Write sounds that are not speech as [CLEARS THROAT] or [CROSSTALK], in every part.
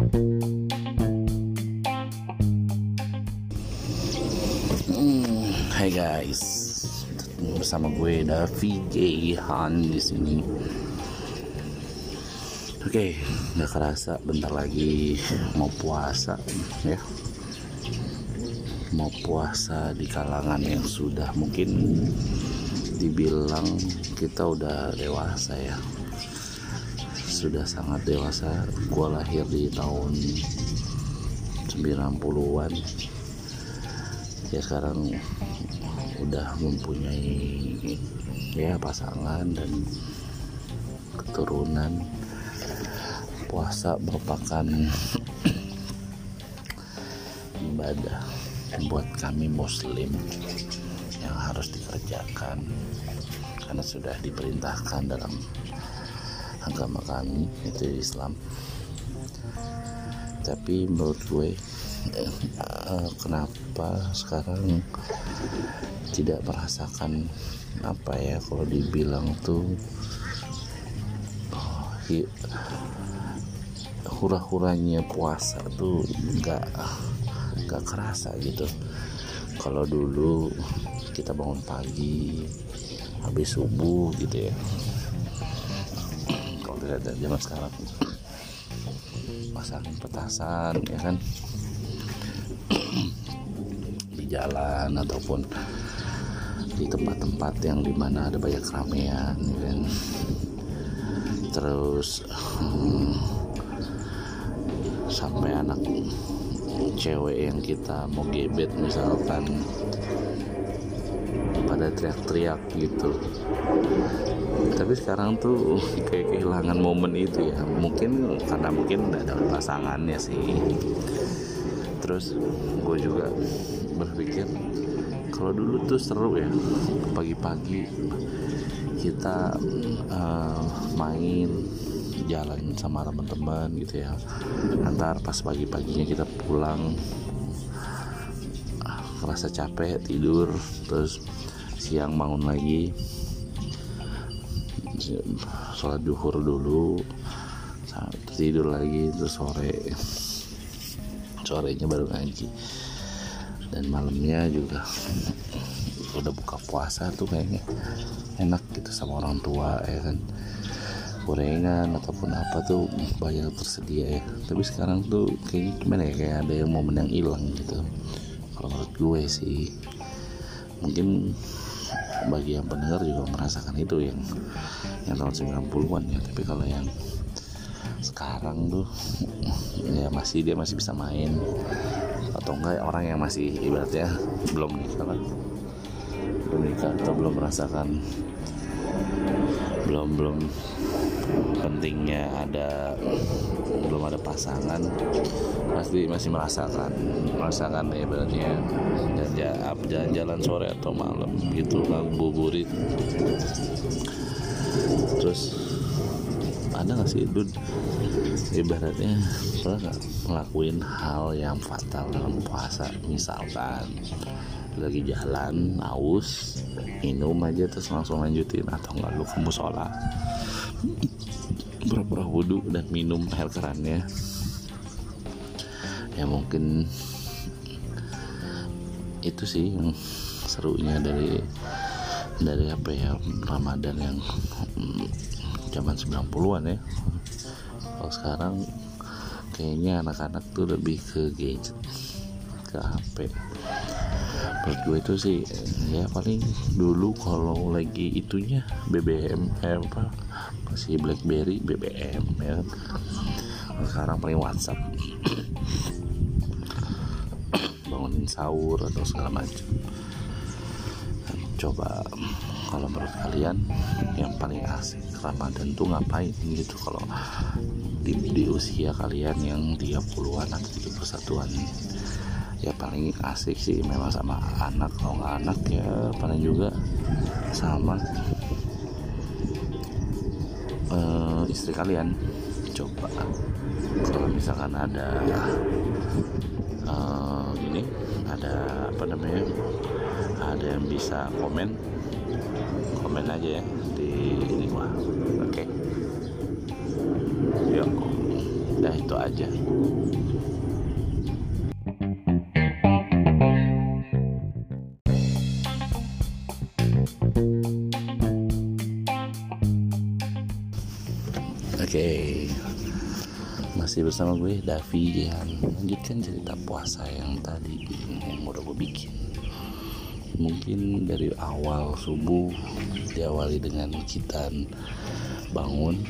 Hmm, hai guys, bersama gue Davi Han di sini. Oke, nggak kerasa bentar lagi mau puasa ya. Mau puasa di kalangan yang sudah mungkin dibilang kita udah dewasa ya. Sudah sangat dewasa. Gue lahir di tahun 90-an ya sekarang udah mempunyai ya pasangan dan keturunan puasa merupakan [COUGHS] ibadah buat kami muslim yang harus dikerjakan karena sudah diperintahkan dalam agama kami itu Islam. Tapi menurut gue eh, eh, kenapa sekarang tidak merasakan apa ya kalau dibilang tuh oh, hura-huranya puasa tuh nggak nggak kerasa gitu. Kalau dulu kita bangun pagi habis subuh gitu ya dilihat dari zaman sekarang. Pasang petasan ya kan? [CLEARS THROAT] Di jalan ataupun di tempat-tempat yang di mana ada banyak keramaian ya kan? Terus hmm, [CLEARS THROAT] sampai anak cewek yang kita mau gebet misalkan pada teriak-teriak gitu. Tapi sekarang tuh [LAUGHS] kayak kehilangan momen itu ya. Mungkin karena mungkin udah ada pasangannya sih. Terus gue juga berpikir kalau dulu tuh seru ya pagi-pagi kita uh, main jalan sama teman-teman gitu ya. Antar pas pagi-paginya kita pulang rasa capek tidur terus siang bangun lagi. Sholat duhur dulu tidur lagi terus sore. Sorenya baru ngaji. Dan malamnya juga udah buka puasa tuh kayaknya. Enak gitu sama orang tua ya kan. Gorengan ataupun apa tuh banyak tersedia ya. Tapi sekarang tuh kayak gimana ya kayak ada yang momen yang hilang gitu. Kalau menurut gue sih mungkin bagi yang pendengar juga merasakan itu yang yang tahun 90-an ya. Tapi kalau yang sekarang tuh ya masih dia masih bisa main. Atau enggak orang yang masih ibaratnya belum nikah belum nikah atau belum merasakan belum belum pentingnya ada belum ada pasangan. Pasti masih merasakan merasakan ya ibaratnya. Jalan-jalan sore atau malam gitu ngabuburit terus ada gak sih Dud? Ibaratnya pernah ngelakuin hal yang fatal dalam puasa? Misalkan lagi jalan haus minum aja terus langsung lanjutin. Atau enggak lu kamu sholat pura-pura wudhu dan minum air kerannya ya. Mungkin itu sih yang serunya dari dari apa ya Ramadan yang zaman 90-an ya. Kalau sekarang kayaknya anak-anak tuh lebih ke gadget ke HP menurut gue itu sih ya paling dulu kalau lagi itunya BBM eh, apa masih BlackBerry BBM ya kan? Sekarang paling WhatsApp. Bangunin sahur atau segala macam. Coba kalau menurut kalian yang paling asik Ramadan tuh ngapain gitu? Kalau di, di usia kalian yang 30-an atau 31-an ya paling asik sih memang sama anak. Kalau nggak anak ya paling juga sama. Uh, istri kalian coba. Kalau misalkan ada uh, ini ada apa namanya ada yang bisa komen komen aja ya di ini oke? Okay. yuk udah itu aja masih bersama gue Davi yang lanjutkan cerita puasa yang tadi yang udah gue bikin. Mungkin dari awal subuh diawali dengan kita bangun.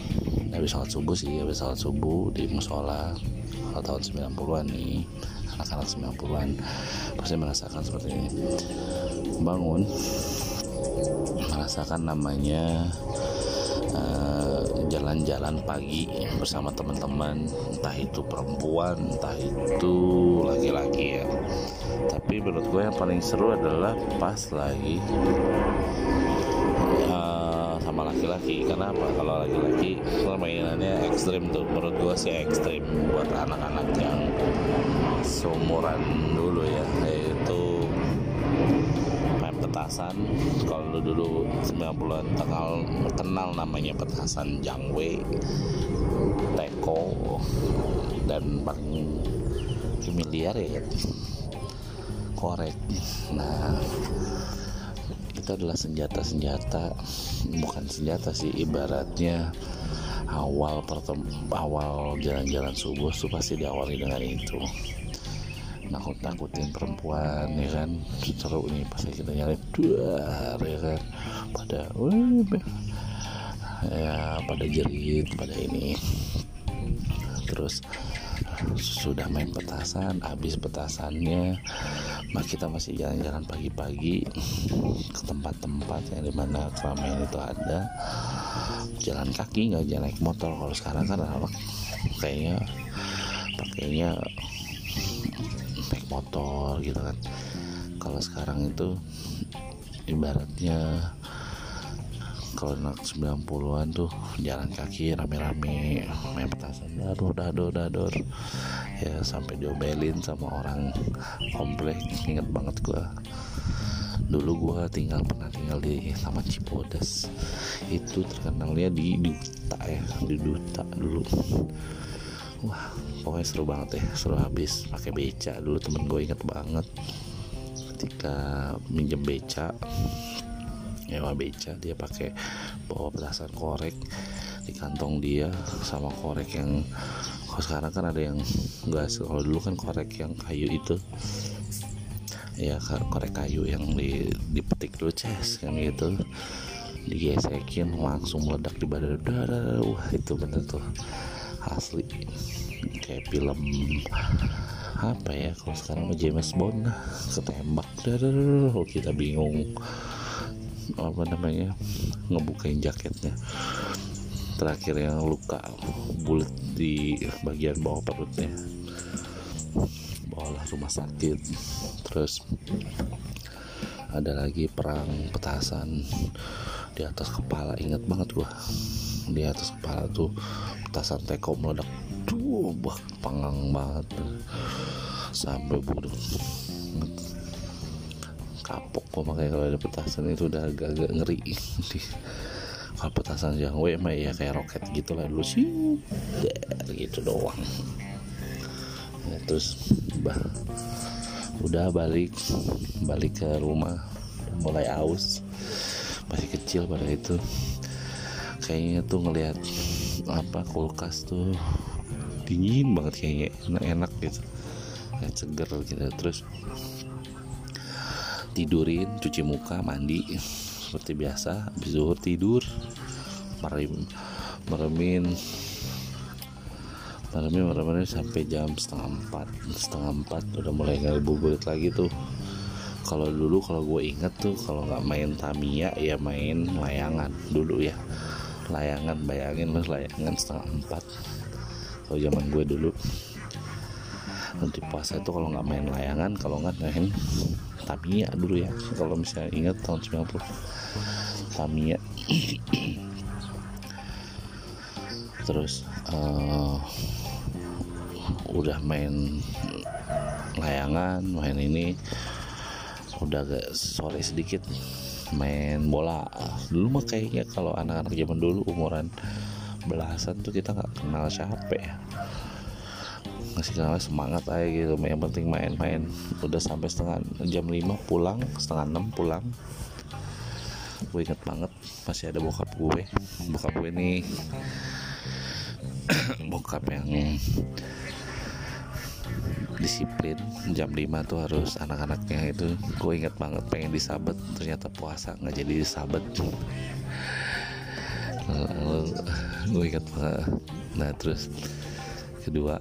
Habis sholat subuh sih habis sholat subuh di musola. Tahun 90-an nih anak-anak 90-an pasti merasakan seperti ini. Bangun merasakan namanya eh, jalan-jalan uh, pagi bersama teman-teman. Entah itu perempuan entah itu laki-laki ya. Tapi menurut gue yang paling seru adalah pas lagi sama laki-laki. Karena apa? Kalau laki-laki permainannya ekstrim tuh. Menurut gue sih ekstrim buat anak-anak yang seumuran dulu ya petasan. Kalau lu dulu 90-an kenal, kenal namanya petasan jangwe teko dan paling familiar ya korek. Nah itu adalah senjata-senjata bukan senjata sih ibaratnya awal pertem awal jalan-jalan subuh tuh pasti diawali dengan itu nakut-nakutin perempuan ya kan? Seru nih pasti kita nyari dua ya kan? Pada ya pada jerit pada ini. Terus sudah main petasan habis petasannya nah kita masih jalan-jalan pagi-pagi ke tempat-tempat yang di mana keramaian itu ada. Jalan kaki nggak jalan naik motor. Kalau sekarang kan kayaknya pakainya naik motor gitu kan. Kalau sekarang itu ibaratnya kalau anak 90-an tuh jalan kaki rame-rame main petasan dador dador dador. Ya sampai diomelin sama orang komplek inget banget gua. Dulu gua tinggal pernah tinggal di Taman Cipodas itu terkenalnya di Duta ya di Duta dulu wah pokoknya seru banget ya. Seru habis. Pakai beca. Dulu temen gue inget banget. Ketika minjem beca nyewa beca dia pakai bawa petasan korek di kantong dia sama korek yang kalau sekarang kan ada yang gas kalau dulu kan korek yang kayu itu. Ya korek kayu yang di, dipetik dulu ces kan gitu. Digesekin langsung meledak di badan. Darah wah itu bener tuh asli. Kayak film apa ya kalau sekarang mah James Bond ketembak. Darah kita bingung apa namanya ngebukain jaketnya terakhir yang luka bulat di bagian bawah perutnya. Bawalah rumah sakit. Terus ada lagi perang petasan di atas kepala. Ingat banget gua di atas kepala tuh petasan teko meledak. Tuh bah panggang banget. Sampai budek kapok kok makanya kalau ada petasan itu udah agak-agak ngeri. [LAUGHS] Kalau petasan yang W mah ya kayak roket gitu lah dulu. Sih gitu doang. Ya, terus bah udah balik balik ke rumah. Mulai aus masih kecil pada itu. Kayaknya tuh ngelihat apa kulkas tuh dingin banget kayaknya enak, enak gitu. Kayak seger gitu. Terus tidurin cuci muka mandi seperti biasa. Habis zuhur tidur merem meremin meremin meremin sampai jam setengah empat. Setengah empat udah mulai ngabuburit lagi tuh. Kalau dulu kalau gue inget tuh kalau nggak main Tamiya ya main layangan dulu ya layangan bayangin loh layangan setengah empat. Kalau zaman gue dulu nanti puasa itu kalau nggak main layangan kalau nggak main Tamiya dulu ya. Kalau misalnya ingat tahun 90 Tamiya. Terus uh, udah main layangan main ini udah agak sore sedikit main bola. Dulu mah kayaknya kalau anak-anak zaman dulu umuran belasan tuh kita nggak kenal siapa ya. Ngasih kenal semangat aja gitu yang penting main-main. Udah sampai setengah jam 5 pulang setengah 6 pulang. Gue inget banget masih ada bokap gue. Bokap gue ini [CLEARS THROAT] bokap yang disiplin. Jam 5 tuh harus anak-anaknya itu gue inget banget pengen disabet ternyata puasa nggak jadi disabet gue inget banget. Nah terus kedua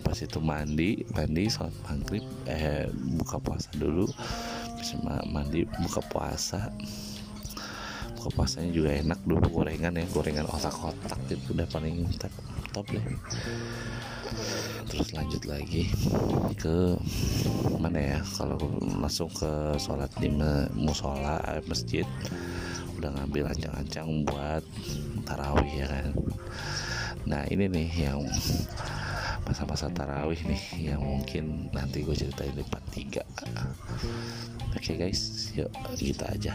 pas itu mandi mandi sholat maghrib eh buka puasa dulu bisa mandi buka puasa. Buka puasanya juga enak dulu gorengan ya gorengan otak-otak itu udah paling top, top deh terus lanjut lagi ke mana ya kalau masuk ke sholat di musola eh, masjid udah ngambil ancang-ancang buat tarawih ya kan? Nah ini nih yang masa-masa tarawih nih yang mungkin nanti gue ceritain di part 3 oke okay guys yuk kita aja